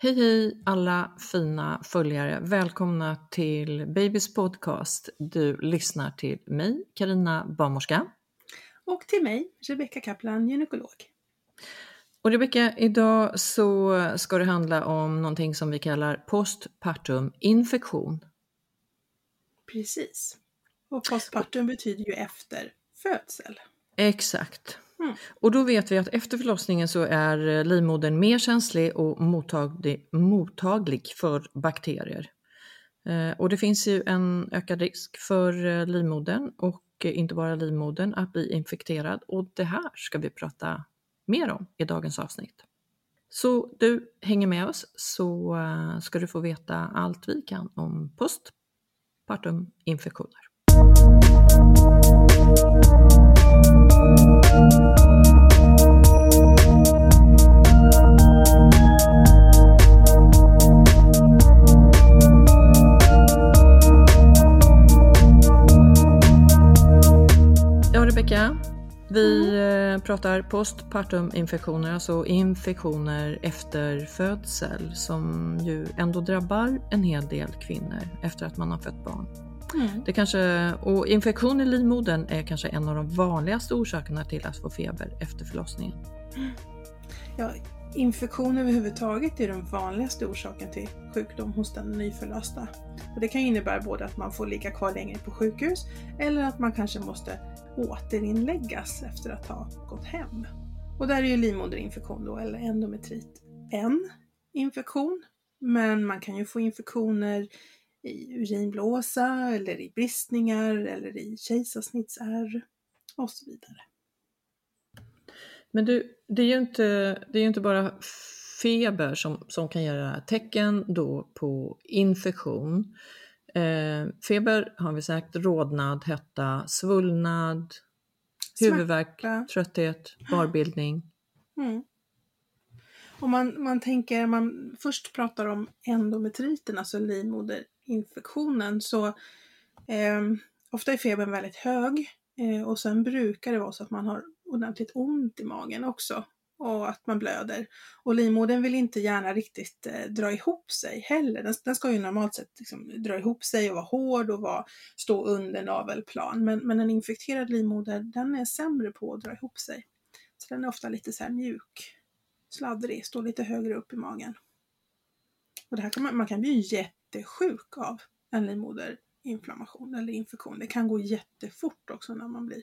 Hej hej alla fina följare! Välkomna till Babys podcast. Du lyssnar till mig, Karina Barnmorska. Och till mig, Rebecka Kaplan, gynekolog. Och Rebecka, idag så ska det handla om någonting som vi kallar postpartum infektion. Precis. Och postpartum betyder ju efter födsel. Exakt. Mm. Och då vet vi att efter förlossningen så är eh, livmodern mer känslig och mottaglig, mottaglig för bakterier. Eh, och det finns ju en ökad risk för eh, livmodern och inte bara livmodern att bli infekterad och det här ska vi prata mer om i dagens avsnitt. Så du hänger med oss så ska du få veta allt vi kan om postpartuminfektioner. infektioner vi eh, pratar postpartum infektioner, alltså infektioner efter födsel som ju ändå drabbar en hel del kvinnor efter att man har fött barn. Mm. Det kanske, och infektion i livmodern är kanske en av de vanligaste orsakerna till att få feber efter förlossningen. Ja, infektion överhuvudtaget är den vanligaste orsaken till sjukdom hos den nyförlösta. Och det kan innebära både att man får ligga kvar längre på sjukhus eller att man kanske måste återinläggas efter att ha gått hem. Och där är ju livmoderinfektion då, eller endometrit, en infektion. Men man kan ju få infektioner i urinblåsa eller i bristningar eller i kejsarsnittsärr och så vidare. Men du, det är ju inte, det är inte bara feber som, som kan göra tecken då på infektion. Eh, feber har vi sagt, rodnad, hetta, svullnad, huvudvärk, trötthet, barbildning. Mm. Och man, man tänker, man först pratar om endometriten, alltså infektionen så eh, ofta är febern väldigt hög eh, och sen brukar det vara så att man har ordentligt ont i magen också och att man blöder. Och livmodern vill inte gärna riktigt eh, dra ihop sig heller. Den, den, ska ju normalt sett liksom, dra ihop sig och vara hård och vara, stå under navelplan. Men, men en infekterad livmoder den är sämre på att dra ihop sig. Så den är ofta lite så här mjuk, sladdrig, står lite högre upp i magen. Och det här kan man, man kan bli jättesjuk av en livmoderinflammation eller infektion. Det kan gå jättefort också när man blir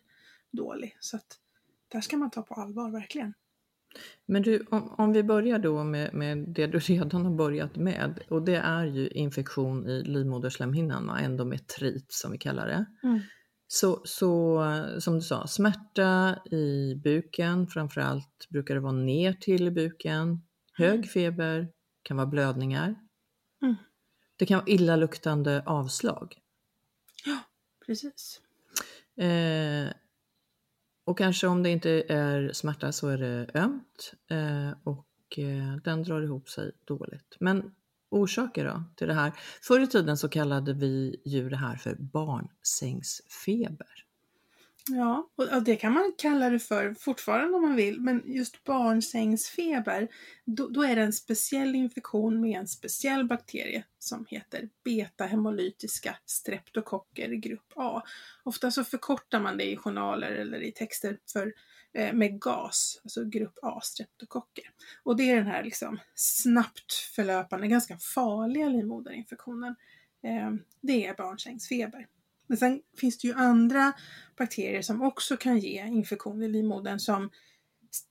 dålig. Så att det här ska man ta på allvar verkligen. Men du, om, om vi börjar då med, med det du redan har börjat med och det är ju infektion i livmoderslemhinnan, endometrit som vi kallar det. Mm. Så, så som du sa, smärta i buken, framförallt brukar det vara ner till buken, hög mm. feber, kan vara blödningar. Det kan vara illaluktande avslag. Ja, precis. Eh, och kanske om det inte är smärta så är det ömt eh, och eh, den drar ihop sig dåligt. Men orsaker då till det här? Förr i tiden så kallade vi ju det här för barnsängsfeber. Ja, och det kan man kalla det för fortfarande om man vill, men just barnsängsfeber, då, då är det en speciell infektion med en speciell bakterie som heter betahemolytiska streptokocker grupp A. Ofta så förkortar man det i journaler eller i texter för, eh, med GAS, alltså grupp A streptokocker. Och det är den här liksom snabbt förlöpande, ganska farliga livmoderinfektionen. Eh, det är barnsängsfeber. Men sen finns det ju andra bakterier som också kan ge infektion i livmodern som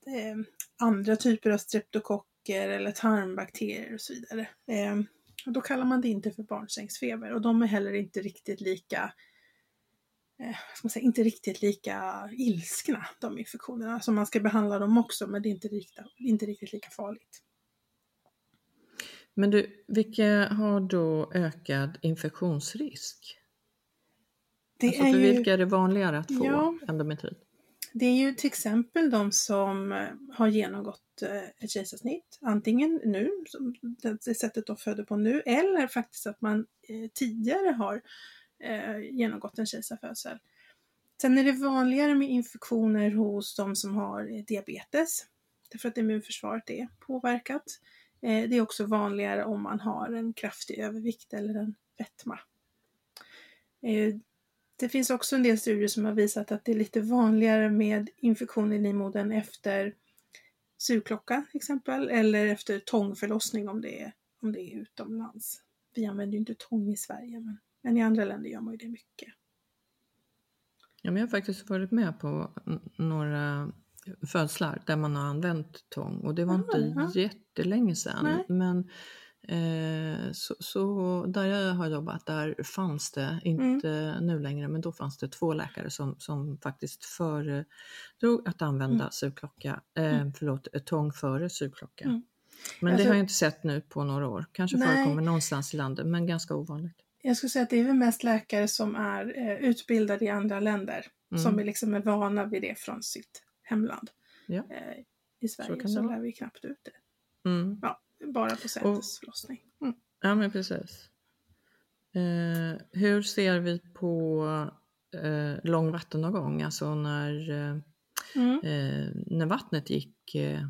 eh, andra typer av streptokocker eller tarmbakterier och så vidare. Eh, och då kallar man det inte för barnsängsfeber och de är heller inte riktigt lika eh, ska man säga, inte riktigt lika ilskna, de infektionerna. Så man ska behandla dem också, men det är inte riktigt, inte riktigt lika farligt. Men du, vilka har då ökad infektionsrisk? Det alltså är för ju, vilka är det vanligare att få Ja. endometrit? Det är ju till exempel de som eh, har genomgått eh, ett kejsarsnitt, antingen nu, det sättet de föder på nu, eller faktiskt att man eh, tidigare har genomgått en kejsarfödsel. Sen är det vanligare med infektioner hos de som har diabetes, därför att immunförsvaret är påverkat. Det är också vanligare om man har en kraftig övervikt eller en fetma. Det finns också en del studier som har visat att det är lite vanligare med infektion i livmodern efter sugklocka till exempel, eller efter tångförlossning om det är, om det är utomlands. Vi använder ju inte tång i Sverige, men, men i andra länder gör man ju det mycket. Ja, men jag har faktiskt varit med på några födslar där man har använt tång och det var Ja, inte ja. jättelänge sedan. Nej. Men eh, så, så där jag har jobbat, där fanns det, inte Mm. nu längre, men då fanns det två läkare som, som faktiskt föredrog att använda Mm. sugklocka, eh, Mm. förlåt, tång före sugklocka. Mm. Men det Alltså- har jag inte sett nu på några år. Kanske Nej. förekommer någonstans i landet, men ganska ovanligt. Jag skulle säga att det är väl mest läkare som är eh, utbildade i andra länder, Mm. som är, liksom är vana vid det från sitt hemland. Ja. Eh, I Sverige så, det vara. lär vi knappt ut det. Mm. Bara på sätesförlossning. Mm. Ja, men precis. Eh, hur ser vi på eh, lång vattenavgång, alltså när, eh, Mm. eh, när vattnet gick eh,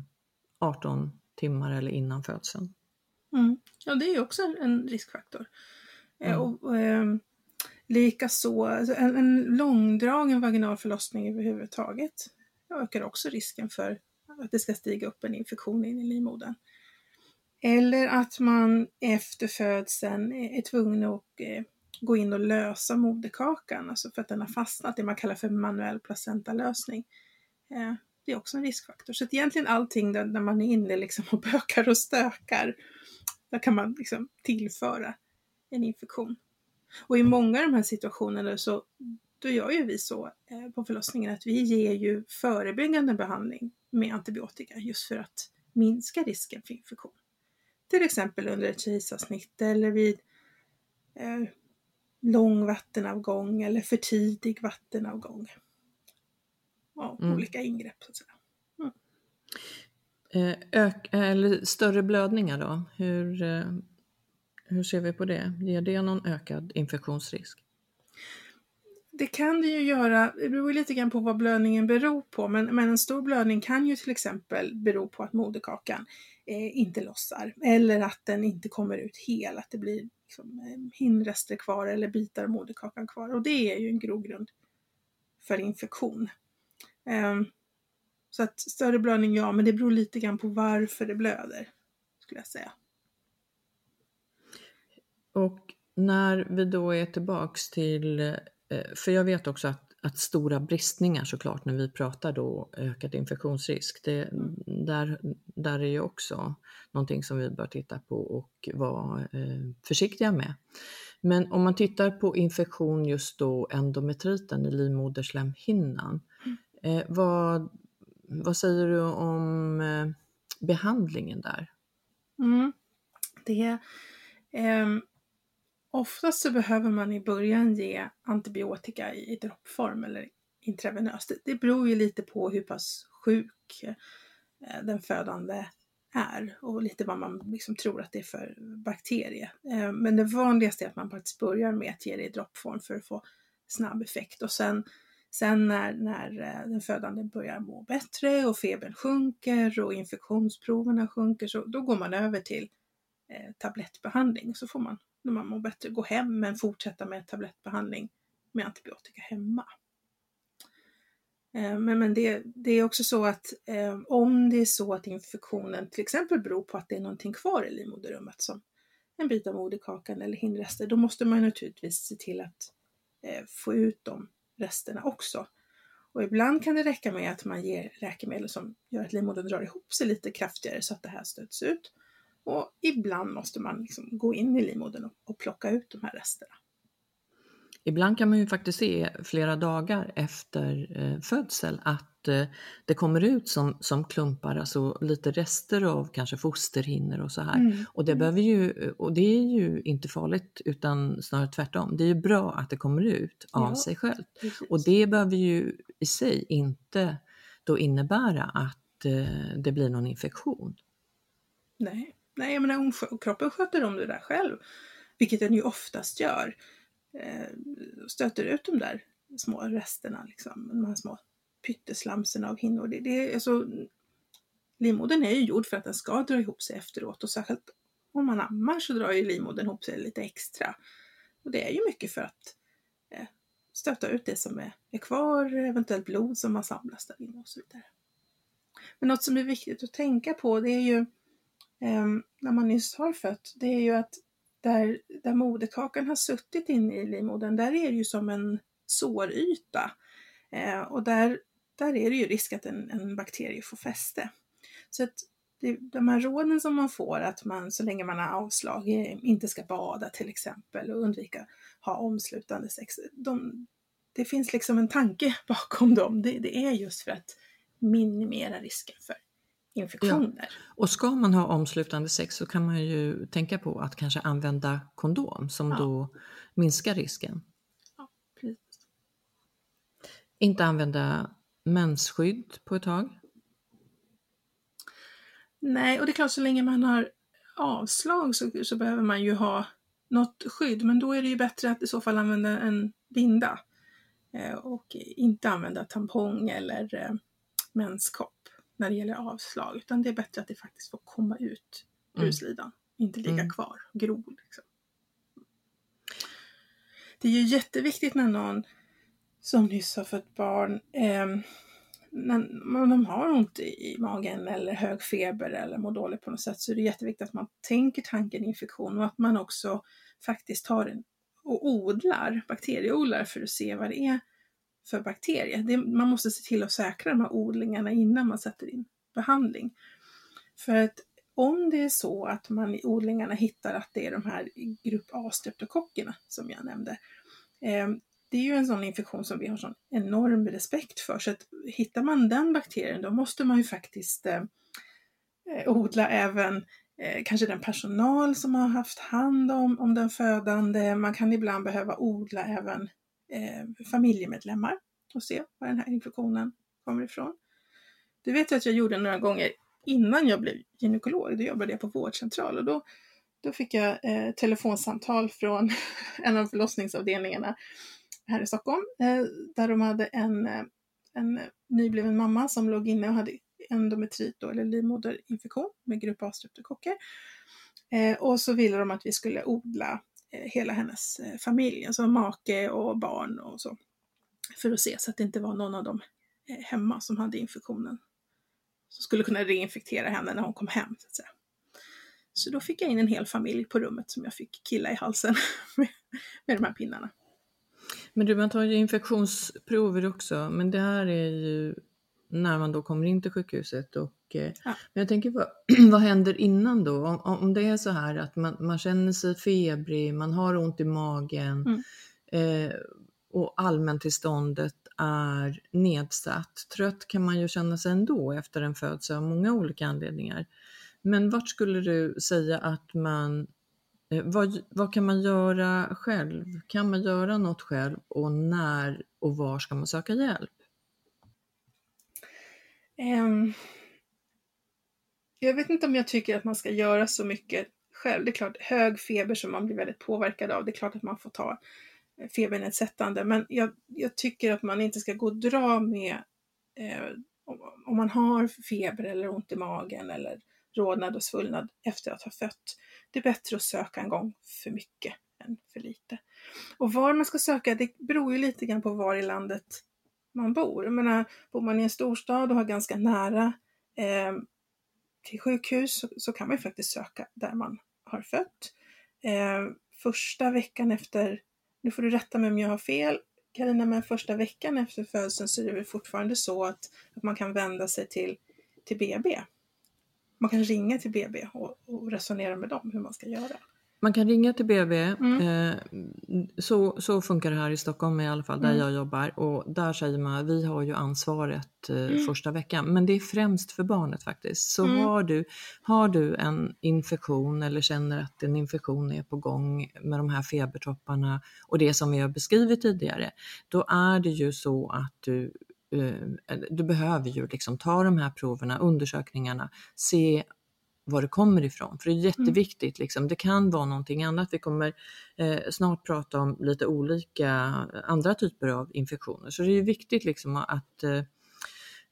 18 timmar eller innan födseln? Mm. Ja, det är ju också en, en riskfaktor. Eh, Mm. och, ehm, Likaså alltså en, en långdragen vaginal förlossning överhuvudtaget ökar också risken för att det ska stiga upp en infektion in i livmodern. Eller att man efter födseln är tvungen att eh, gå in och lösa moderkakan, alltså för att den har fastnat, det man kallar för manuell placentalösning. Eh, det är också en riskfaktor. Så att egentligen allting där, där man är inne liksom och bökar och stökar, där kan man liksom tillföra en infektion. Och i många av de här situationerna så då gör ju vi så eh, på förlossningen att vi ger ju förebyggande behandling med antibiotika just för att minska risken för infektion. Till exempel under ett kejsarsnitt eller vid eh, lång vattenavgång eller för tidig vattenavgång. Ja, Mm. olika ingrepp så att säga. Eh, ök, eller större blödningar då? Hur, eh, hur ser vi på det? Ger det någon ökad infektionsrisk? Det kan det ju göra, det beror lite grann på vad blödningen beror på, men, men en stor blödning kan ju till exempel bero på att moderkakan eh, inte lossar eller att den inte kommer ut hel, att det blir liksom, eh, hinrester kvar eller bitar av moderkakan kvar och det är ju en grogrund för infektion. Eh, så att större blödning, ja, men det beror lite grann på varför det blöder, skulle jag säga. Och när vi då är tillbaks till, eh, för jag vet också att, att stora bristningar såklart när vi pratar då ökad infektionsrisk, det, där, där är ju också någonting som vi bör titta på och vara eh, försiktiga med. Men om man tittar på infektion just då endometriten i livmoderslemhinnan, eh, vad, vad säger du om eh, behandlingen där? Mm. Det, eh, oftast så behöver man i början ge antibiotika i, droppform eller intravenöst. Det, beror ju lite på hur pass sjuk eh, den födande är och lite vad man liksom tror att det är för bakterie. Eh, men det vanligaste är att man faktiskt börjar med att ge det i droppform för att få snabb effekt och sen, sen när, när eh, den födande börjar må bättre och febern sjunker och infektionsproverna sjunker så då går man över till eh, tablettbehandling. Så får man, när man mår bättre, gå hem men fortsätta med tablettbehandling med antibiotika hemma. Eh, men, men det, det, är också så att eh, om det är så att infektionen till exempel beror på att det är någonting kvar i livmoderrummet som en bit av moderkakan eller hinrester, då måste man naturligtvis se till att eh, få ut de resterna också. Och ibland kan det räcka med att man ger läkemedel som gör att livmodern drar ihop sig lite kraftigare så att det här stöts ut. Och ibland måste man liksom gå in i livmodern och, och plocka ut de här resterna. Ibland kan man ju faktiskt se flera dagar efter eh, födsel att eh, det kommer ut som, som klumpar, alltså lite rester av kanske fosterhinnor och så här. Mm. Och, det mm. behöver ju, och det är ju inte farligt utan snarare tvärtom. Det är ju bra att det kommer ut av ja, sig själv. Precis. Och det behöver ju i sig inte då innebära att eh, det blir någon infektion. Nej, Nej jag menar, kroppen sköter om det där själv, vilket den ju oftast gör eh, stöter ut de där små resterna, liksom, de här små pytteslamsorna av hinnor. Det, det, alltså, livmodern är ju gjord för att den ska dra ihop sig efteråt och särskilt om man ammar så drar ju livmodern ihop sig lite extra. Och det är ju mycket för att eh, stöta ut det som är, är kvar, eventuellt blod som har samlats där inne och så vidare. Men något som är viktigt att tänka på det är ju eh, när man nyss har fött, det är ju att där, där moderkakan har suttit inne i livmodern, där är det ju som en såryta. Eh, och där, där är det ju risk att en, en bakterie får fäste. Så att det, de här råden som man får, att man så länge man har avslag eh, inte ska bada till exempel och undvika ha omslutande sex. De, det finns liksom en tanke bakom dem. Det, det är just för att minimera risken för infektioner. Ja. Och ska man ha omslutande sex så kan man ju tänka på att kanske använda kondom som ja. då minskar risken. Ja. Inte använda mensskydd på ett tag. Nej, och det är klart så länge man har avslag så, så behöver man ju ha något skydd, men då är det ju bättre att i så fall använda en binda eh, och inte använda tampong eller eh, menskopp när det gäller avslag, utan det är bättre att det faktiskt får komma ut ur slidan, mm. inte ligga mm. kvar och gro. Liksom. Det är ju jätteviktigt när någon som nyss har fött barn, eh, när de har ont i magen eller hög feber eller mår dåligt på något sätt så är det jätteviktigt att man tänker tanken infektion och att man också faktiskt tar en och odlar, bakterieodlar för att se vad det är för bakterier. Det, man måste se till att säkra de här odlingarna innan man sätter in behandling. För att om det är så att man i odlingarna hittar att det är de här grupp A-streptokockerna som jag nämnde. Eh, det är ju en sån infektion som vi har sån enorm respekt för. Så att hittar man den bakterien då måste man ju faktiskt eh, eh odla även eh, kanske den personal som har haft hand om, om den födande. Man kan ibland behöva odla även eh, familjemedlemmar och se var den här infektionen kommer ifrån. Det vet jag att jag gjorde några gånger innan jag blev gynekolog. Då jobbade jag på vårdcentral och då, då fick jag eh, telefonsamtal från en av förlossningsavdelningarna här i Stockholm eh, där de hade en, eh, en nybliven mamma som låg inne och hade endometrit då, eller livmoderinfektion med grupp A-streptokocker. Eh, och så ville de att vi skulle odla Eh, hela hennes eh, familj, alltså make och barn och så. För att se så att det inte var någon av dem eh, hemma som hade infektionen. Som skulle kunna reinfektera henne när hon kom hem. Så, att säga. så då fick jag in en hel familj på rummet som jag fick killa i halsen med, med de här pinnarna. Men du, man tar ju infektionsprover också, men det här är ju när man då kommer in till sjukhuset. Och, ja. Men jag tänker, vad, vad händer innan då? Om, om det är så här att man, man känner sig febrig, man har ont i magen mm. eh, och allmäntillståndet är nedsatt. Trött kan man ju känna sig ändå efter en födsel av många olika anledningar. Men vart skulle du säga att man eh, vad, vad, kan man göra själv? Kan man göra något själv och när och var ska man söka hjälp? Um, jag vet inte om jag tycker att man ska göra så mycket själv. Det är klart, hög feber som man blir väldigt påverkad av, det är klart att man får ta eh, febernedsättande. Men jag, jag tycker att man inte ska gå och dra med eh, om, man har feber eller ont i magen eller rodnad och svullnad efter att ha fött. Det är bättre att söka en gång för mycket än för lite. Och var man ska söka, det beror ju lite grann på var i landet man bor. Jag menar, bor man i en storstad och har ganska nära eh, till sjukhus så, så, kan man ju faktiskt söka där man har fött. Eh, första veckan efter nu får du rätta mig om jag har fel, Karina, men första veckan efter födseln så är det väl fortfarande så att, att man kan vända sig till, till BB. Man kan ringa till BB och, och resonera med dem hur man ska göra. Man kan ringa till BB, mm. eh, så, så funkar det här i Stockholm i alla fall där mm. jag jobbar och där säger man att vi har ju ansvaret eh, mm. första veckan men det är främst för barnet faktiskt. Så mm. har, du, har du en infektion eller känner att en infektion är på gång med de här febertopparna och det som vi har beskrivit tidigare, då är det ju så att du eh, du behöver ju liksom ta de här proverna, undersökningarna, se var det kommer ifrån. För det är mm. jätteviktigt, liksom. det kan vara någonting annat. Vi kommer eh, snart prata om lite olika andra typer av infektioner. Så det är viktigt liksom, att eh,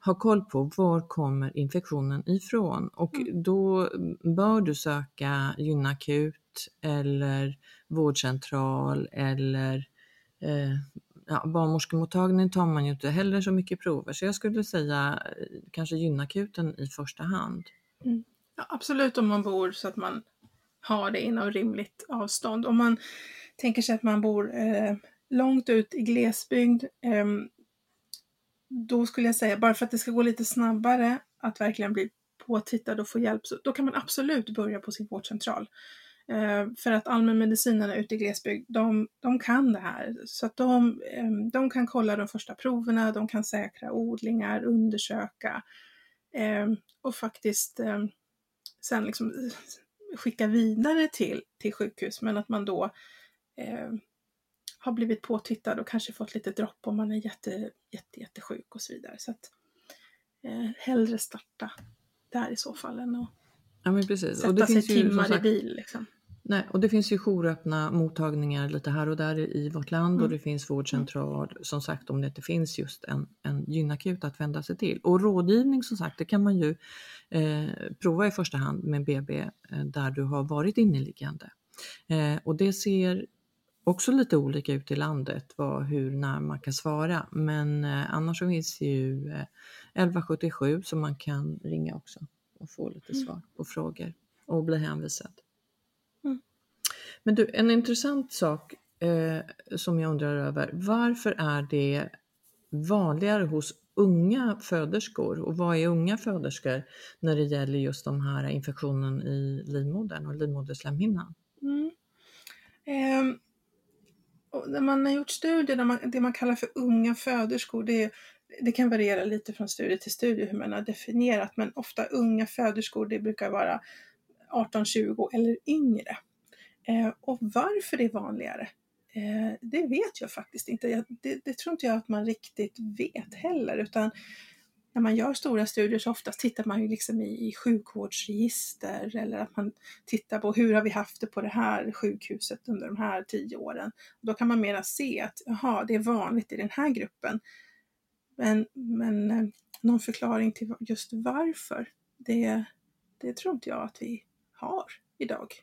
ha koll på var kommer infektionen ifrån och mm. då bör du söka gynakut eller vårdcentral eller eh, ja, barnmorskemottagning tar man ju inte heller så mycket prover så jag skulle säga eh, kanske gynakuten i första hand. Mm. Ja, absolut om man bor så att man har det inom rimligt avstånd. Om man tänker sig att man bor eh, långt ut i glesbygd, eh, då skulle jag säga, bara för att det ska gå lite snabbare att verkligen bli påtittad och få hjälp, så, då kan man absolut börja på sin vårdcentral. Eh, för att allmänmedicinarna ute i glesbygd, de, de kan det här. Så att de, eh, de kan kolla de första proverna, de kan säkra odlingar, undersöka eh, och faktiskt ehm, sen liksom skicka vidare till, till sjukhus men att man då eh, har blivit påtittad och kanske fått lite dropp om man är jätte, jätte, jättesjuk och så vidare. Så att eh, hellre starta där i så fall än att ja, sätta sig timmar sagt, i bil. Liksom. Nej, och det finns ju jouröppna mottagningar lite här och där i vårt land mm. och det finns vårdcentral mm. som sagt om det inte finns just en, en gynakut att vända sig till. Och rådgivning som sagt det kan man ju eh, prova i första hand med BB eh, där du har varit inneliggande. Eh, och det ser också lite olika ut i landet vad, hur, när man kan svara men eh, annars så finns ju 1177 som man kan ringa också och få lite mm. svar på frågor och bli hänvisad. Men du, en intressant sak eh, som jag undrar över. Varför är det vanligare hos unga föderskor och vad är unga föderskor när det gäller just de här infektionen i livmodern och livmoderslemhinnan? Mm. Eh, när man har gjort studier, man, det man kallar för unga föderskor, det, det kan variera lite från studie till studie hur man har definierat, men ofta unga föderskor, det brukar vara 18-20 eller yngre. Eh, och varför det är vanligare, eh, det vet jag faktiskt inte. Jag, det, det, tror inte jag att man riktigt vet heller, utan när man gör stora studier så oftast tittar man ju liksom i, i sjukvårdsregister eller att man tittar på hur har vi haft det på det här sjukhuset under de här tio åren. Och då kan man mera se att jaha, det är vanligt i den här gruppen. Men, men eh, någon förklaring till just varför, det, det tror inte jag att vi har idag.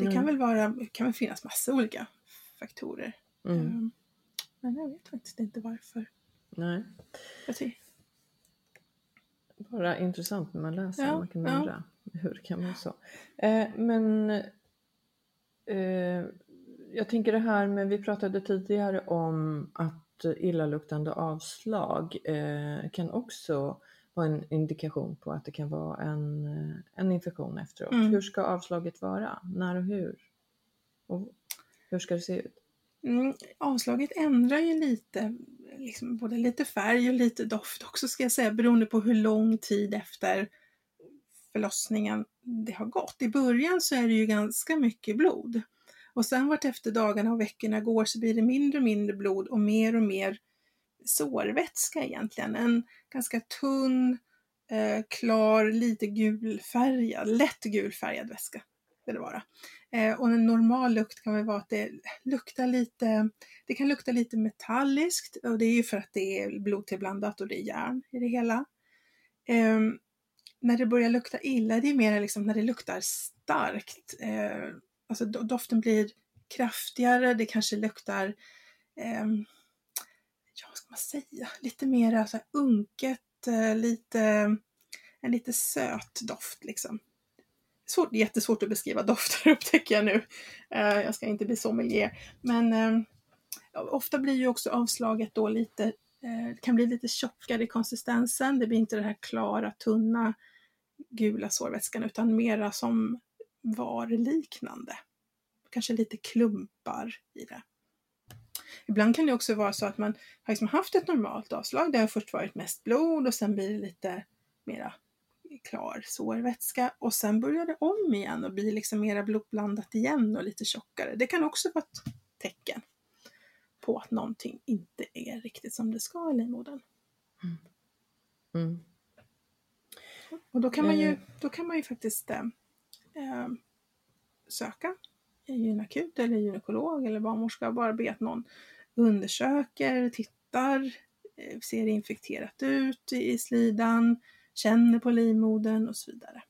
Det mm. kan väl vara, kan väl finnas massa olika faktorer. Mm. Um, men jag vet faktiskt inte varför. Nej. Jag Bara intressant när man läser, ja, man kan undra ja. hur det kan vara så. Eh, men eh, jag tänker det här med, vi pratade tidigare om att illaluktande avslag eh, kan också vara en indikation på att det kan vara en, en infektion efteråt. Mm. Hur ska avslaget vara? När och hur? Och hur ska det se ut? Mm, avslaget ändrar ju lite, liksom både lite färg och lite doft också ska jag säga, beroende på hur lång tid efter förlossningen det har gått. I början så är det ju ganska mycket blod. Och sen vart efter dagarna och veckorna går så blir det mindre och mindre blod och mer och mer sårvätska egentligen. En ganska tunn, eh, klar, lite gulfärgad, lätt gulfärgad vätska. Det vara. Eh, och en normal lukt kan väl vara att det luktar lite, det kan lukta lite metalliskt och det är ju för att det är blodtillblandat och det är järn i det hela. Eh, när det börjar lukta illa, det är mer liksom när det luktar starkt. Eh, alltså doften blir kraftigare, det kanske luktar, eh, ja vad ska man säga, lite mer här unket, eh, lite, en lite söt doft liksom. Svårt, jättesvårt att beskriva dofter upptäcker jag nu. Eh, jag ska inte bli sommelier. Men eh, ofta blir ju också avslaget då lite, kan bli lite tjockare i konsistensen. Det blir inte det här klara, tunna gula sårvätskan utan mera som varliknande. Kanske lite klumpar i det. Ibland kan det också vara så att man har liksom haft ett normalt avslag. Det har först varit mest blod och sen blir det lite mera klar sårvätska och sen börjar det om igen och blir liksom mera blodblandat igen och lite tjockare. Det kan också vara ett tecken på att någonting inte är riktigt som det ska i livmodern. Mm. Mm. Och då kan man ju, eh. då kan man ju faktiskt äh, söka gynakut eller gynekolog eller barnmorska bara be att någon undersöker, tittar, eh, ser det infekterat ut i slidan, känner på livmodern och så vidare.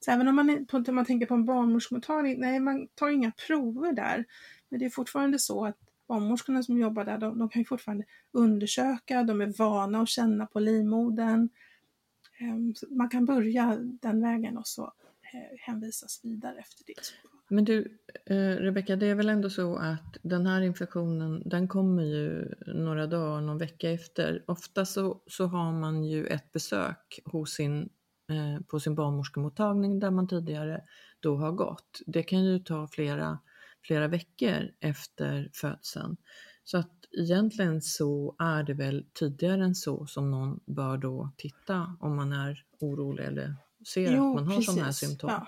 Så även om man, om man tänker på en barnmorskemottagning, nej man tar inga prover där. Men det är fortfarande så att barnmorskorna som jobbar där, de, de kan ju fortfarande undersöka, de är vana att känna på livmodern. Ehm, man kan börja den vägen och så eh, hänvisas vidare efter det. Men du, eh, Rebecka, det är väl ändå så att den här infektionen, den kommer ju några dagar, någon vecka efter. Ofta så, så har man ju ett besök hos sin, eh, på sin barnmorskemottagning där man tidigare då har gått. Det kan ju ta flera, flera veckor efter födseln. Så att egentligen så är det väl tidigare än så som någon bör då titta om man är orolig eller ser jo, att man har sådana här symptom. Ja.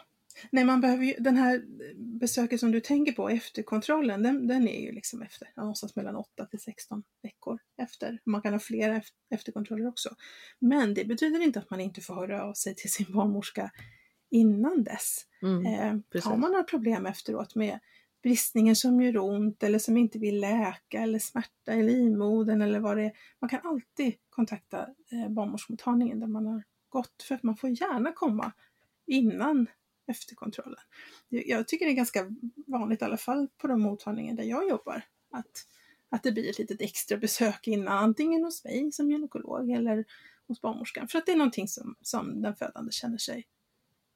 Nej, man behöver ju, den här besöket som du tänker på, efterkontrollen, den, den är ju liksom efter, någonstans mellan 8 till 16 veckor efter. Man kan ha flera efterkontroller också. Men det betyder inte att man inte får höra av sig till sin barnmorska innan dess. Mm, eh, har man några problem efteråt med bristningen som gör ont eller som inte vill läka eller smärta i livmodern eller vad det är. Man kan alltid kontakta eh, barnmorskemottagningen där man har gått för att man får gärna komma innan efterkontrollen. Jag tycker det är ganska vanligt, i alla fall på de mottagningar där jag jobbar, att, att det blir ett litet extra besök innan, antingen hos mig som gynekolog eller hos barnmorskan, för att det är någonting som, som den födande känner sig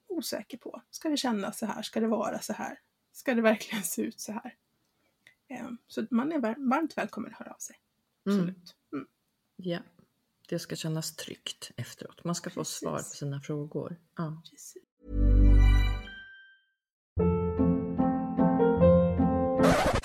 osäker på. Ska det kännas så här? Ska det vara så här? Ska det verkligen se ut så här? Ehm, så man är varmt välkommen att höra av sig. Mm. Absolut. Mm. Ja, det ska kännas tryggt efteråt. Man ska få Precis. svar på sina frågor. Ja.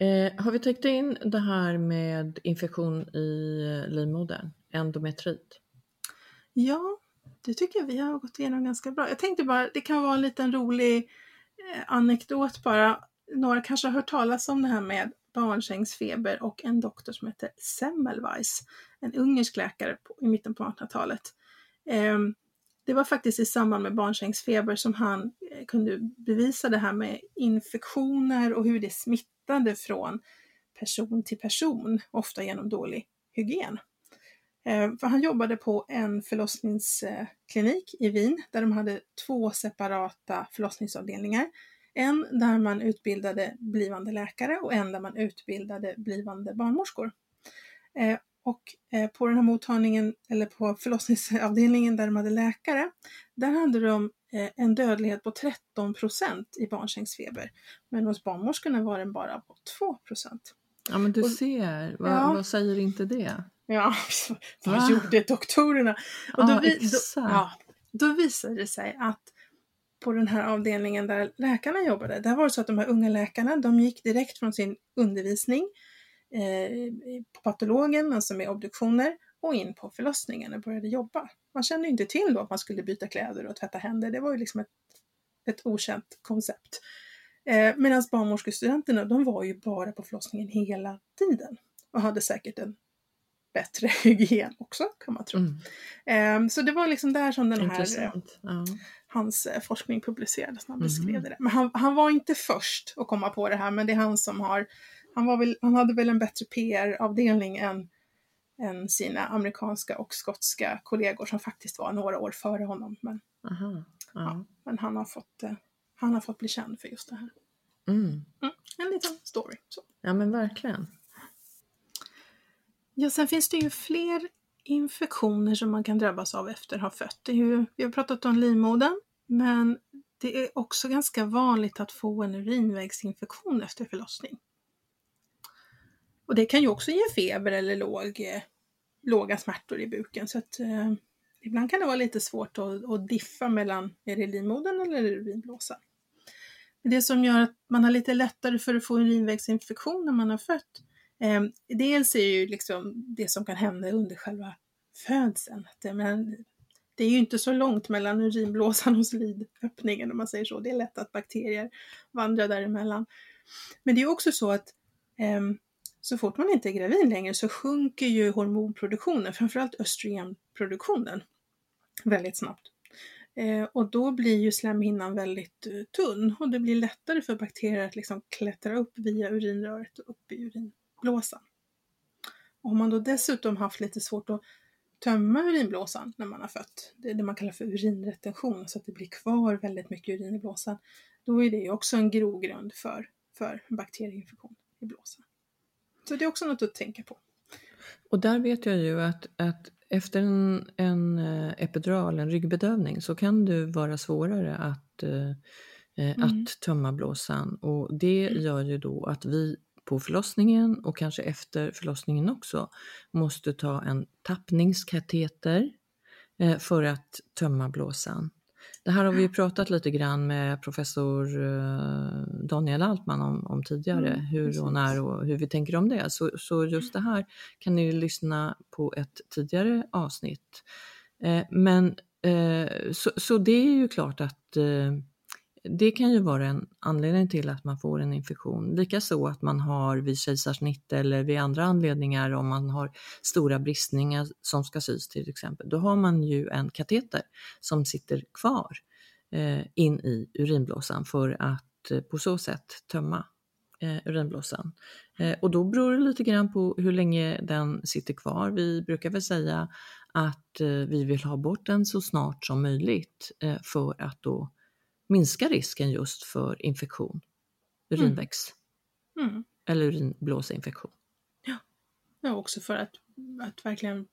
Eh, har vi täckt in det här med infektion i livmodern, endometrit? Ja, det tycker jag vi har gått igenom ganska bra. Jag tänkte bara, det kan vara en liten rolig eh, anekdot bara. Några kanske har hört talas om det här med barnsängsfeber och en doktor som heter Semmelweis, en ungersk läkare på, i mitten på 1800-talet. Eh, det var faktiskt i samband med barnsängsfeber som han eh, kunde bevisa det här med infektioner och hur det smittar smittade från person till person, ofta genom dålig hygien. Eh, för han jobbade på en förlossningsklinik i Wien där de hade två separata förlossningsavdelningar. En där man utbildade blivande läkare och en där man utbildade blivande barnmorskor. Eh, och eh, på den här mottagningen, eller på förlossningsavdelningen där de hade läkare, där hade de en dödlighet på 13 procent i barnsängsfeber. Men hos barnmorskorna var den bara på 2 procent. Ja men du och, ser, vad, ja. vad säger inte det? Ja, vad Va? gjorde doktorerna? Och då, ja, då, ja, då visade det sig att på den här avdelningen där läkarna jobbade, där var det så att de här unga läkarna, de gick direkt från sin undervisning eh, på patologen, alltså med obduktioner, och in på förlossningen och började jobba. Man kände inte till då att man skulle byta kläder och tvätta händer, det var ju liksom ett, ett okänt koncept. Eh, Medan barnmorskestudenterna, de var ju bara på förlossningen hela tiden och hade säkert en bättre hygien också kan man tro. Mm. Um, så det var liksom där som den här, uh, ja. hans uh, forskning publicerades när han beskrev mm. det. Men han, han, var inte först att komma på det här, men det är han som har, han, var väl, han hade väl en bättre PR-avdelning än, än sina amerikanska och skotska kollegor som faktiskt var några år före honom. Men, Aha, ja. men han, har fått, uh, han har fått bli känd för just det här. Mm. Mm, en liten story. Så. Ja men verkligen. Ja, sen finns det ju fler infektioner som man kan drabbas av efter att ha fött. Det är ju, vi har pratat om livmodern, men det är också ganska vanligt att få en urinvägsinfektion efter förlossning. Och det kan ju också ge feber eller låg, eh, låga smärtor i buken. Så att, eh, ibland kan det vara lite svårt att, att diffa mellan, är det livmodern eller urinblåsan? Det som gör att man har lite lättare för att få urinvägsinfektion när man har fött, Eh, dels är ju liksom det som kan hända under själva födseln. Det, eh, men det är ju inte så långt mellan urinblåsan och slidöppningen om man säger så. Det är lätt att bakterier vandrar däremellan. Men det är också så att eh, så fort man inte är gravid längre så sjunker ju hormonproduktionen, framförallt östrogenproduktionen, väldigt snabbt. Eh, och då blir ju slemhinnan väldigt eh, tunn och det blir lättare för bakterier att liksom klättra upp via urinröret och upp i urinblåsan. Och har man då dessutom haft lite svårt att tömma urinblåsan när man har fött, det är det man kallar för urinretention, så att det blir kvar väldigt mycket urin i blåsan, då är det ju också en grogrund för, för bakterieinfektion i blåsan. Så det är också något att tänka på. Och där vet jag ju att, att efter en, en eh, epidural, en ryggbedövning, så kan det vara svårare att, eh, eh mm. att tömma blåsan och det mm. gör ju då att vi på förlossningen och kanske efter förlossningen också måste ta en tappningskateter eh, för att tömma blåsan. Det här har vi pratat lite grann med professor eh, Daniel Altman om, om tidigare, mm, hur och när och hur vi tänker om det. Så, så just det här kan ni lyssna på ett tidigare avsnitt. Eh, men så, så det är ju klart att det kan ju vara en anledning till att man får en infektion. Likaså att man har vid kejsarsnitt eller vid andra anledningar om man har stora bristningar som ska sys till exempel. Då har man ju en kateter som sitter kvar eh, in i urinblåsan för att eh, på så sätt tömma eh, urinblåsan. Eh, och då beror det lite grann på hur länge den sitter kvar. Vi brukar väl säga att eh, vi vill ha bort den så snart som möjligt eh, för att då minska risken just för infektion, urinvägs mm. mm. eller urinblåsinfektion. Ja. ja, också för att, att verkligen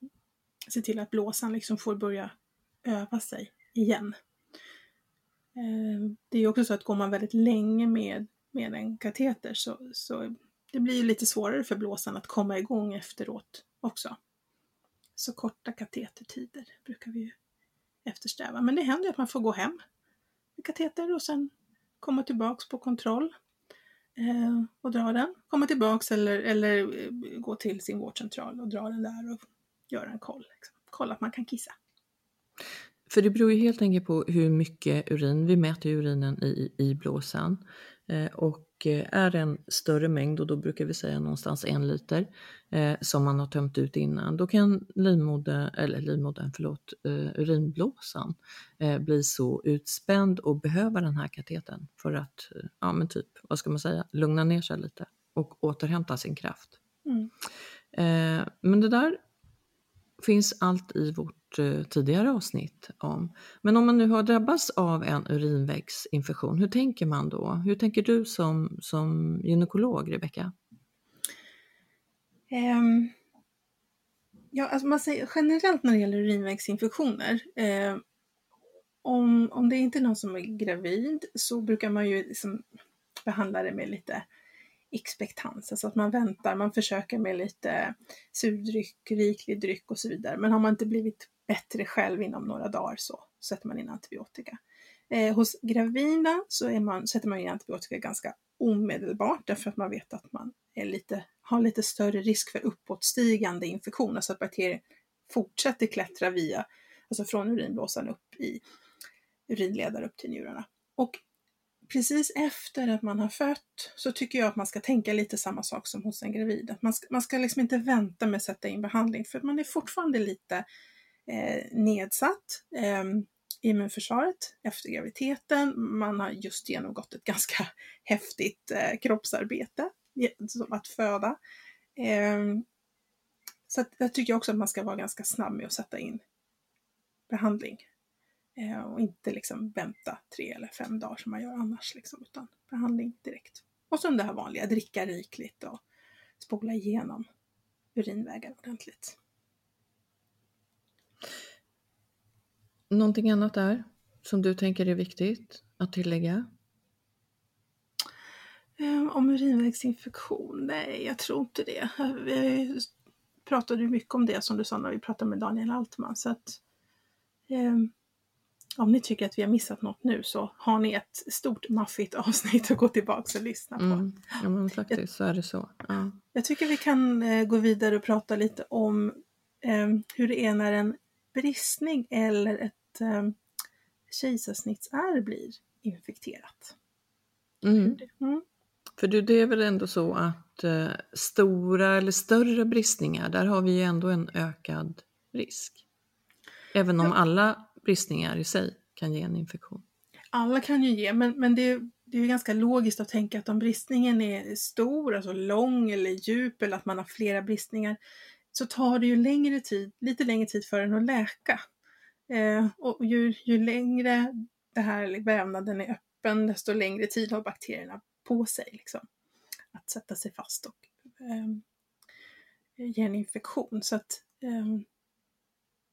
se till att blåsan liksom får börja öva sig igen. Eh, det är också så att går man väldigt länge med, med en kateter så, så det blir lite svårare för blåsan att komma igång efteråt också. Så korta katetertider brukar vi ju eftersträva. Men det händer ju att man får gå hem kateter och sen komma tillbaks på kontroll eh, och dra den. Komma tillbaks eller, eller eh, gå till sin vårdcentral och dra den där och göra en koll. Liksom. Kolla att man kan kissa. För det beror ju helt enkelt på hur mycket urin, vi mäter ju urinen i, i blåsan. Eh, och eh, är en större mängd, och då brukar vi säga någonstans en liter, eh, som man har tömt ut innan, då kan livmodern, eller livmodern, förlåt, urinblåsan bli så utspänd och behöva den här kateten för att, ja men typ, vad ska man säga, lugna ner sig lite och återhämta sin kraft. Mm. Men det där finns allt i vårt eh, tidigare avsnitt om. Men om man nu har drabbats av en urinvägsinfektion, hur tänker man då? Hur tänker du som, som gynekolog, Rebecka? Um, ja, alltså man säger generellt när det gäller urinvägsinfektioner, eh, om, om det inte är någon som är gravid så brukar man ju liksom behandla det med lite expectans, alltså att man väntar, man försöker med lite surdryck, riklig dryck och så vidare. Men har man inte blivit bättre själv inom några dagar så sätter man in antibiotika. Eh, hos gravida så är man, sätter man in antibiotika ganska omedelbart därför att man vet att man är lite, har lite större risk för uppåtstigande infektion, alltså att bakterier fortsätter klättra via, alltså från urinblåsan upp i urinledare upp till njurarna. Och precis efter att man har fött så tycker jag att man ska tänka lite samma sak som hos en gravid. man ska, man ska liksom inte vänta med att sätta in behandling för man är fortfarande lite eh, nedsatt. Eh, immunförsvaret efter graviditeten. Man har just genomgått ett ganska häftigt eh, kroppsarbete, som att föda. Eh, så att, jag tycker också att man ska vara ganska snabb med att sätta in behandling. Eh, och inte liksom vänta tre eller fem dagar som man gör annars, liksom, utan behandling direkt. Och så det här vanliga, dricka rikligt och spola igenom urinvägar ordentligt. Någonting annat där som du tänker är viktigt att tillägga? Eh, om urinvägsinfektion? Nej, jag tror inte det. Vi pratade ju mycket om det som du sa när vi pratade med Daniel Altman. Så att, eh, om ni tycker att vi har missat något nu så har ni ett stort maffigt avsnitt att gå tillbaka och lyssna på. Mm. Ja men faktiskt jag, så är det så. Ja. Jag tycker vi kan eh, gå vidare och prata lite om eh, hur det är när en bristning eller ett eh, kejsarsnittsärr blir infekterat. Mm. Mm. För du, det är väl ändå så att eh, stora eller större bristningar, där har vi ju ändå en ökad risk. Även om ja. alla bristningar i sig kan ge en infektion. Alla kan ju ge, men, men det, det är ganska logiskt att tänka att om bristningen är stor, alltså lång eller djup eller att man har flera bristningar, så tar det ju längre tid, lite längre tid för den att läka. Eh, och ju, ju längre det här vävnaden är öppen, desto längre tid har bakterierna på sig liksom, att sätta sig fast och eh, ge en infektion. Så att eh,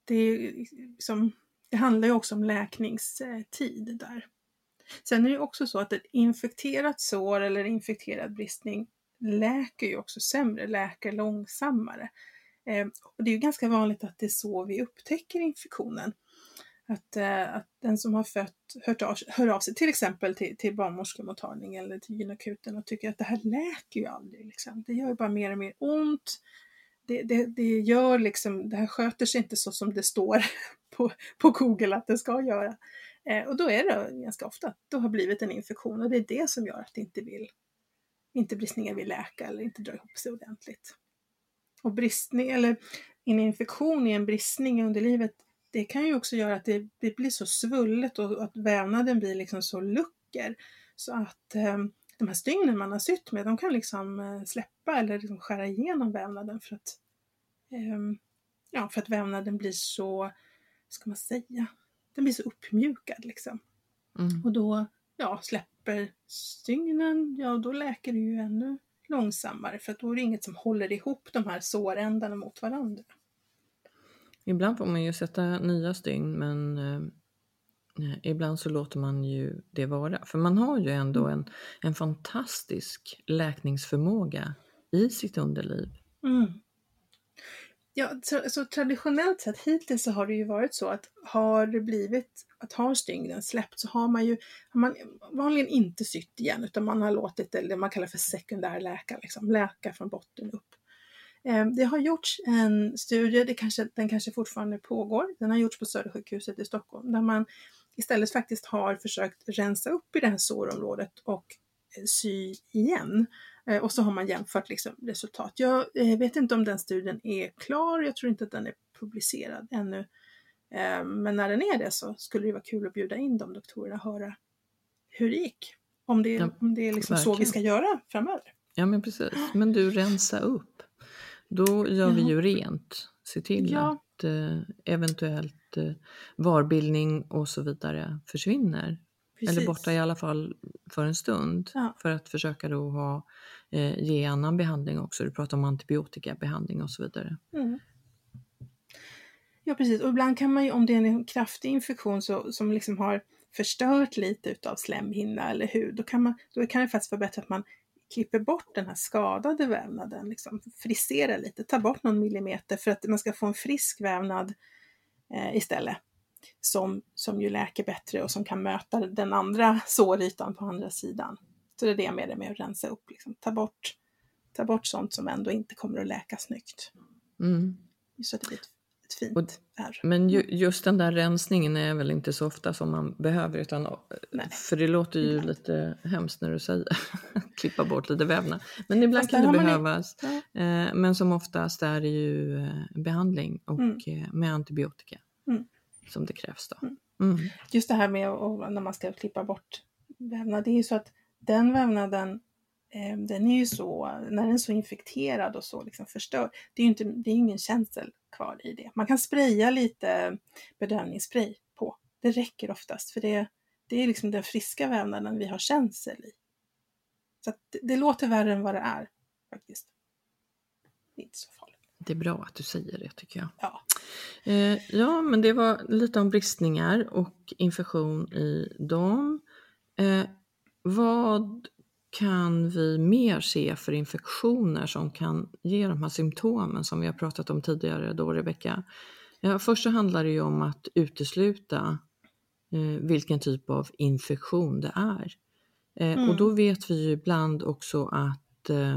det är liksom det handlar ju också om läkningstid där. Sen är det också så att ett infekterat sår eller infekterad bristning läker ju också sämre, läker långsammare. Eh, och det är ju ganska vanligt att det är så vi upptäcker infektionen. Att, eh, att den som har fött hört av, hör av sig till exempel till, till barnmorskemottagningen eller till gynakuten och tycker att det här läker ju aldrig. Liksom. Det gör ju bara mer och mer ont. Det, det, det, gör liksom, det här sköter sig inte så som det står på, på Google att det ska göra. Eh, och då är det ganska ofta att det har blivit en infektion och det är det som gör att det inte vill, inte bristningen vill läka eller inte dra ihop sig ordentligt. Och bristning, eller en infektion i en bristning i underlivet, det kan ju också göra att det, det blir så svullet och att vävnaden blir liksom så lucker så att eh, de här stygnen man har sytt med, de kan liksom eh, släppa eller liksom skära igenom vävnaden för att, eh, ja, för att vävnaden blir så ska man säga, den blir så uppmjukad liksom. Mm. Och då ja, släpper stygnen, ja då läker det ju ännu långsammare för att då är det inget som håller ihop de här sårändarna mot varandra. Ibland får man ju sätta nya stygn men eh, ibland så låter man ju det vara. För man har ju ändå mm. en, en fantastisk läkningsförmåga i sitt underliv. Mm. Ja, så, så, traditionellt sett hittills så har det ju varit så att har det blivit, att har stygnen släppt så har man ju har man vanligen inte sytt igen utan man har låtit det, det man kallar för sekundär läka, liksom, läka från botten upp. Eh, det har gjorts en studie, det kanske, den kanske fortfarande pågår, den har gjorts på Södersjukhuset i Stockholm där man istället faktiskt har försökt rensa upp i det här sårområdet och eh, sy igen. Eh, och så har man jämfört liksom resultat. Jag eh, vet inte om den studien är klar, jag tror inte att den är publicerad ännu. Eh, men när den är det så skulle det vara kul att bjuda in de doktorerna och höra hur det gick. Om det, Ja, om det är liksom så vi ska göra framöver. Ja men precis, men du rensa upp. Då gör vi Ja. ju rent. Se till Ja. att eventuellt varbildning och så vidare försvinner. Eller Precis. borta i alla fall för en stund. Ja. För att försöka då ha, eh, ge annan behandling också. Du pratar om antibiotikabehandling och så vidare. Mm. Ja precis, och ibland kan man ju om det är en kraftig infektion så, som liksom har förstört lite utav slemhinna eller hud, då kan, man, då kan det faktiskt vara bättre att man klipper bort den här skadade vävnaden, liksom friserar lite, tar bort någon millimeter för att man ska få en frisk vävnad eh, istället. Som, som ju läker bättre och som kan möta den andra sårytan på andra sidan. Så det är det jag menar med att rensa upp, liksom. ta, bort, ta bort sånt som ändå inte kommer att läka snyggt. Mm. Så att det blir ett, ett fint Och-. Men ju, just den där rensningen är väl inte så ofta som man behöver utan Nej. för det låter ju Ibland. lite hemskt när du säger klippa bort lite vävnad. Men ibland kan det behövas. Ja. Eh, men som oftast är det ju eh, behandling och Mm. eh, med antibiotika Mm. Som det krävs då. Mm. Mm. Just det här med när man ska klippa bort vävnad, det är ju så att den vävnaden, eh, den är ju så, när den är så infekterad och så liksom förstörd, det är ju inte, det är ingen känsel kvar i det. Man kan spraya lite bedövningsspray på. Det räcker oftast för det, det är liksom den friska vävnaden vi har känsel i. Så det, det låter värre än vad det är faktiskt. Det är inte så farligt. Det är bra att du säger det tycker jag. Ja. Eh, ja, men det var lite om bristningar och infektion i dem. Eh, vad kan vi mer se för infektioner som kan ge de här symptomen som vi har pratat om tidigare då Rebecka? Ja, först så handlar det ju om att utesluta eh, vilken typ av infektion det är. Eh, Och Mm. då vet vi ju ibland också att eh,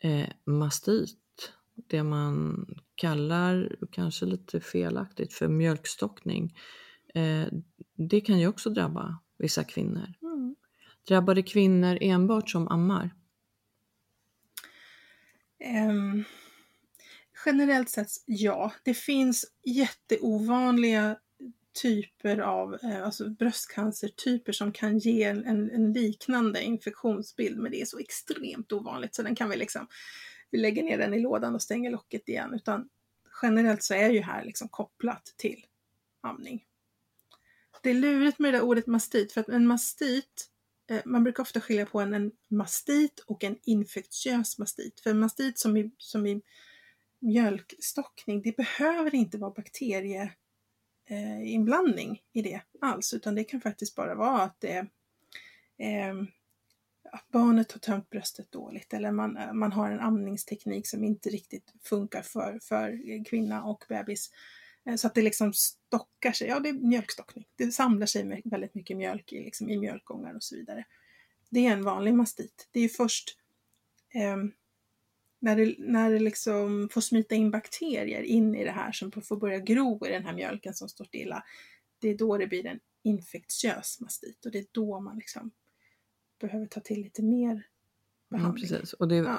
eh, mastit, det man kallar, kanske lite felaktigt, för mjölkstockning, eh, det kan ju också drabba vissa kvinnor. Mm. Drabbar det kvinnor enbart som ammar? Ehm, generellt sett ja. Det finns jätteovanliga typer av eh, alltså bröstcancertyper som kan ge en, en liknande infektionsbild men det är så extremt ovanligt så den kan vi liksom vi lägger ner den i lådan och stänger locket igen utan generellt så är ju här liksom kopplat till amning. Det är lurigt med det där ordet mastit för att en mastit eh, man brukar ofta skilja på en, en mastit och en infektiös mastit. För en mastit som i, som i mjölkstockning, det behöver inte vara bakterieinblandning eh, i det alls, utan det kan faktiskt bara vara att det eh, att barnet har tömt bröstet dåligt eller man, eh, man har en amningsteknik som inte riktigt funkar för, för kvinna och bebis. Eh, så att det liksom stockar sig, ja det är mjölkstockning. Det samlar sig med väldigt mycket mjölk i, liksom, i mjölkgångar och så vidare. Det är en vanlig mastit. Det är ju först eh, när det, när det liksom får smita in bakterier in i det här som får börja gro i den här mjölken som står stilla. Det är då det blir en infektiös mastit och det är då man liksom behöver ta till lite mer Ja, behandling. precis. Och det, Ja.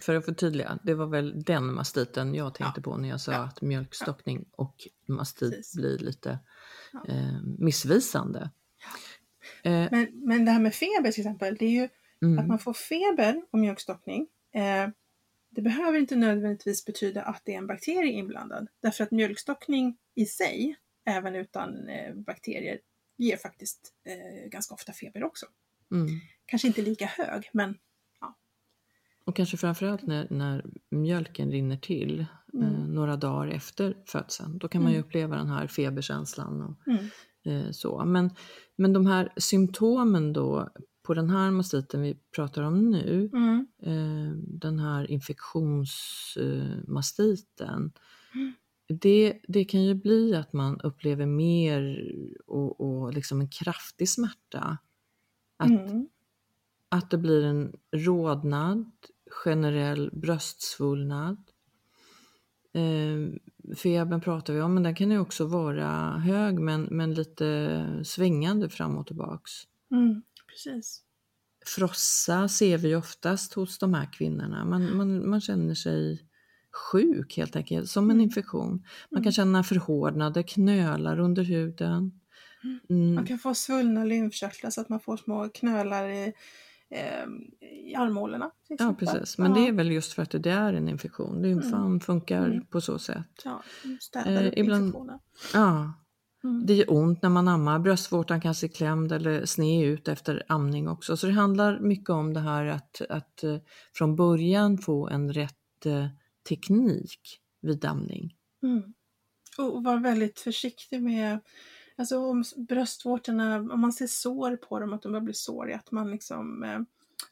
För att förtydliga, det var väl den mastiten jag tänkte på när jag sa Ja. att mjölkstockning och mastit Precis. blir lite Ja. eh, missvisande. Eh, Men, men det här med feber till exempel, det är ju mm. att man får feber och mjölkstockning. Eh, det behöver inte nödvändigtvis betyda att det är en bakterie inblandad. Därför att mjölkstockning i sig, även utan eh, bakterier, ger faktiskt eh, ganska ofta feber också. Mm. Kanske inte lika hög, men Och kanske framförallt när, när mjölken rinner till eh, Mm. några dagar efter födseln. Då kan man ju Mm. uppleva den här feberkänslan. Och, mm, eh, så. Men, men de här symptomen då på den här mastiten vi pratar om nu, mm, eh, den här infektionsmastiten, Mm. det, det kan ju bli att man upplever mer och, och liksom en kraftig smärta. Att, mm, att det blir en rodnad, generell bröstsvullnad. Eh, febern pratar vi om, men den kan ju också vara hög men, men lite svängande fram och tillbaks. mm, precis. frossa ser vi oftast hos de här kvinnorna. Man, man, man känner sig sjuk helt enkelt, som en Mm. infektion. Man kan känna förhårdnader, knölar under huden. Mm. Man kan få svullna lymfkörtlar så att man får små knölar i, eh, i armhålorna. Ja precis, men Ja, det är väl just för att det är en infektion. Lymfan funkar Mm. på så sätt. Ja, städar Eh, upp ibland-. Ja, Mm. det gör ont när man ammar. Bröstvårtan kan se klämd eller sned ut efter amning också. Så det handlar mycket om det här att, att eh, från början få en rätt eh, teknik vid amning. Mm. Och och vara väldigt försiktig med, alltså om bröstvårtorna, om man ser sår på dem, att de börjar bli såriga, att man liksom eh,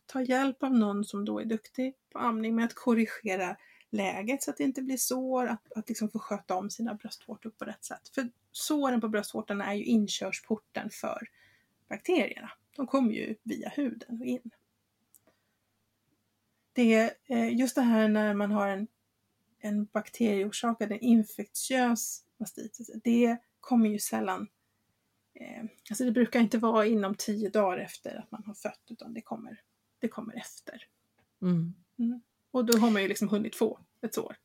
tar hjälp av någon som då är duktig på amning med att korrigera läget så att det inte blir sår, att, att liksom få sköta om sina bröstvårtor på rätt sätt. För såren på bröstvårtorna är ju inkörsporten för bakterierna. De kommer ju via huden och in. Det är eh, just det här när man har en en bakterieorsakad, en infektiös mastitis, det kommer ju sällan Alltså det brukar inte vara inom tio dagar efter att man har fött utan det kommer, det kommer efter. Mm. Och då har man ju liksom hunnit få ett sår.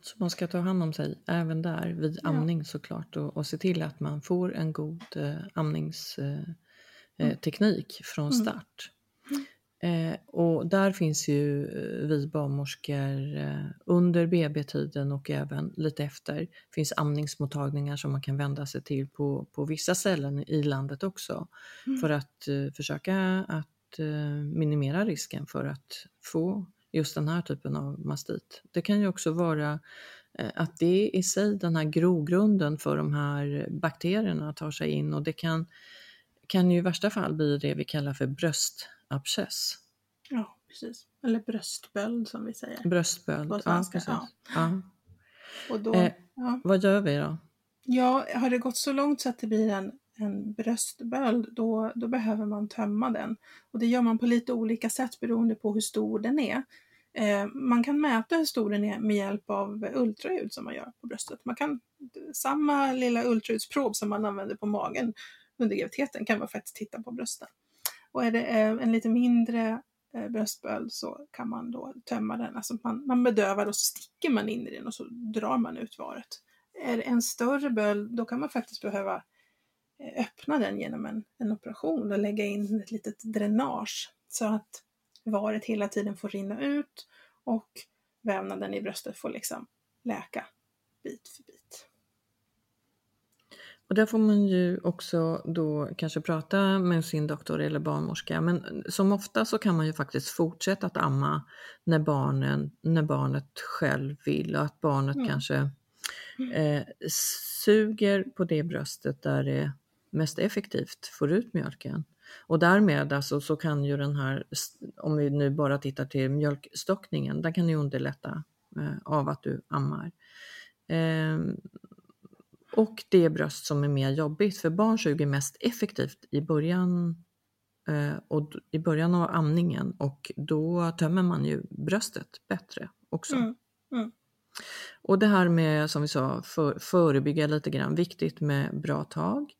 Så man ska ta hand om sig även där vid Ja. amning såklart och, och se till att man får en god eh, amningsteknik eh, teknik från Mm. start. Eh, och där finns ju eh, vi barnmorskor eh, under BB-tiden och även lite efter. finns amningsmottagningar som man kan vända sig till på, på vissa ställen i landet också. Mm. För att eh, försöka att eh, minimera risken för att få just den här typen av mastit. Det kan ju också vara eh, att det i sig, den här grogrunden för de här bakterierna tar sig in och det kan, kan ju i värsta fall bli det vi kallar för bröstabscess. Ja, precis. Eller bröstböld som vi säger. Bröstböld. På Ja, svenska, ja. Ja. Och då, Eh. ja. Vad gör vi då? ja, har det gått så långt så att det blir en, en bröstböld, då, då behöver man tömma den. Och det gör man på lite olika sätt beroende på hur stor den är. Eh, man kan mäta hur stor den är med hjälp av ultraljud som man gör på bröstet. Man kan, samma lilla ultraljudsprov som man använder på magen under graviditeten kan man faktiskt titta på brösten. Och är det eh, en lite mindre eh, bröstböld så kan man då tömma den. Alltså man, man bedövar och så sticker man in i den och så drar man ut varet. Är det en större böld då kan man faktiskt behöva eh, öppna den genom en, en operation och lägga in ett litet dränage så att varet hela tiden får rinna ut och vävnaden i bröstet får liksom läka bit för bit. Och där får man ju också då kanske prata med sin doktor eller barnmorska. Men som ofta så kan man ju faktiskt fortsätta att amma när, barnen, när barnet själv vill och att barnet Mm. kanske eh, suger på det bröstet där det mest effektivt får ut mjölken. Och därmed alltså så kan ju den här, om vi nu bara tittar till mjölkstockningen, den kan ju underlätta eh, av att du ammar. Eh, och det bröst som är mer jobbigt, för barn suger mest effektivt i början, eh, och i början av amningen och då tömmer man ju bröstet bättre också. Mm. Mm. Och det här med, som vi sa, för, förebygga lite grann, viktigt med bra tag.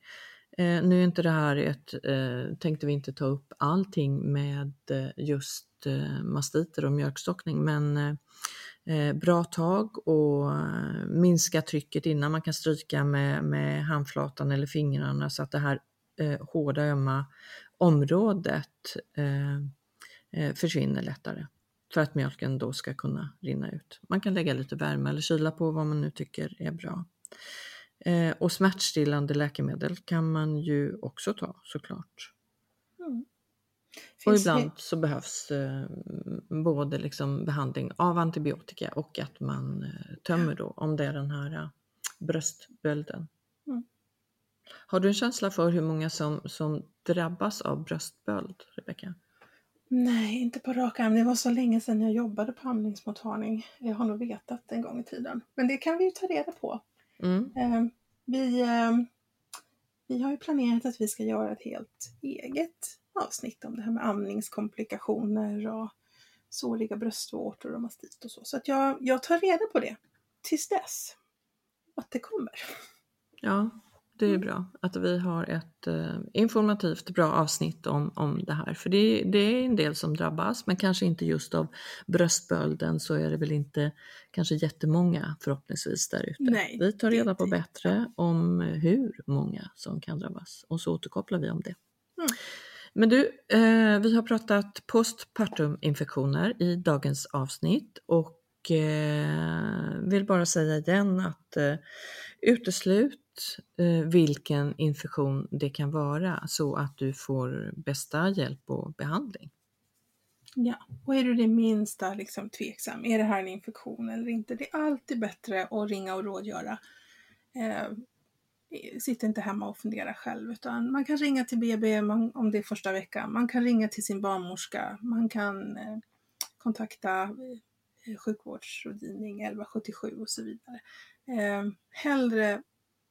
Eh, nu är inte det här ett, eh, tänkte vi inte ta upp allting med eh, just eh, mastiter och mjölkstockning, men eh, Eh, bra tag och eh, minska trycket innan man kan stryka med, med handflatan eller fingrarna så att det här eh, hårda ömma området eh, eh, försvinner lättare för att mjölken då ska kunna rinna ut. Man kan lägga lite värme eller kyla på vad man nu tycker är bra. Eh, och smärtstillande läkemedel kan man ju också ta såklart. Mm. Och Finns ibland det- så behövs eh, både liksom behandling av antibiotika och att man eh, tömmer då om det är den här eh, bröstbölden. Mm. Har du en känsla för hur många som, som drabbas av bröstböld, Rebecka? Nej, inte på rak arm. Det var så länge sedan jag jobbade på amningsmottagning. Jag har nog vetat en gång i tiden. Men det kan vi ju ta reda på. Mm. Eh, vi, eh, vi har ju planerat att vi ska göra ett helt eget avsnitt om det här med amningskomplikationer och såriga bröstvårtor och mastit och så. Så att jag, jag tar reda på det tills dess. Att det kommer. Ja, det är bra att vi har ett eh, informativt bra avsnitt om, om det här. För det, det, är en del som drabbas, men kanske inte just av bröstbölden så är det väl inte kanske jättemånga förhoppningsvis där ute. Nej, vi tar reda på bättre om hur många som kan drabbas och så återkopplar vi om det. Mm. Men du, eh, vi har pratat postpartuminfektioner i dagens avsnitt och eh, vill bara säga igen att eh, uteslut eh, vilken infektion det kan vara så att du får bästa hjälp och behandling. Ja, och är du det minsta liksom tveksam, är det här en infektion eller inte? Det är alltid bättre att ringa och rådgöra. Eh, Eh, sitt inte hemma och fundera själv, utan man kan ringa till BB om det är första veckan. Man kan ringa till sin barnmorska. Man kan eh, kontakta eh, sjukvårdsrådgivning 1177 och så vidare. Eh, hellre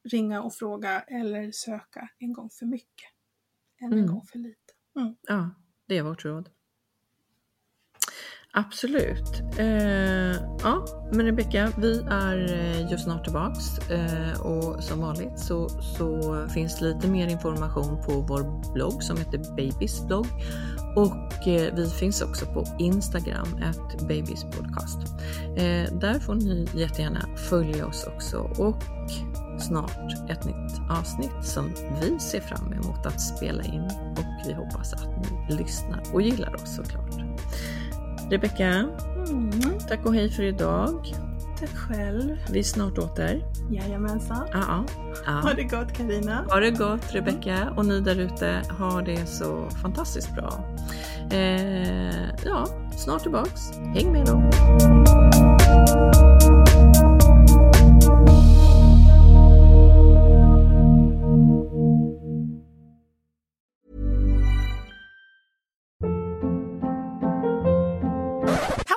ringa och fråga eller söka en gång för mycket än en Mm. gång för lite. Ja, det är vårt råd. Absolut. Eh, ja, men Rebecka, vi är eh, ju snart tillbaks eh, och som vanligt så, så finns lite mer information på vår blogg som heter Babys blogg och eh, vi finns också på Instagram, ett Babys podcast. Eh, där får ni jättegärna följa oss också och snart ett nytt avsnitt som vi ser fram emot att spela in och vi hoppas att ni lyssnar och gillar oss såklart. Rebecka, Mm. tack och hej för idag. Tack själv. Vi är snart åter. Jajamensan. Ja, ja. Ha ja. det gott Karina. Ha det gott Rebecka och ni där ute har det så fantastiskt bra. Eh, ja, snart tillbaks. Häng med då.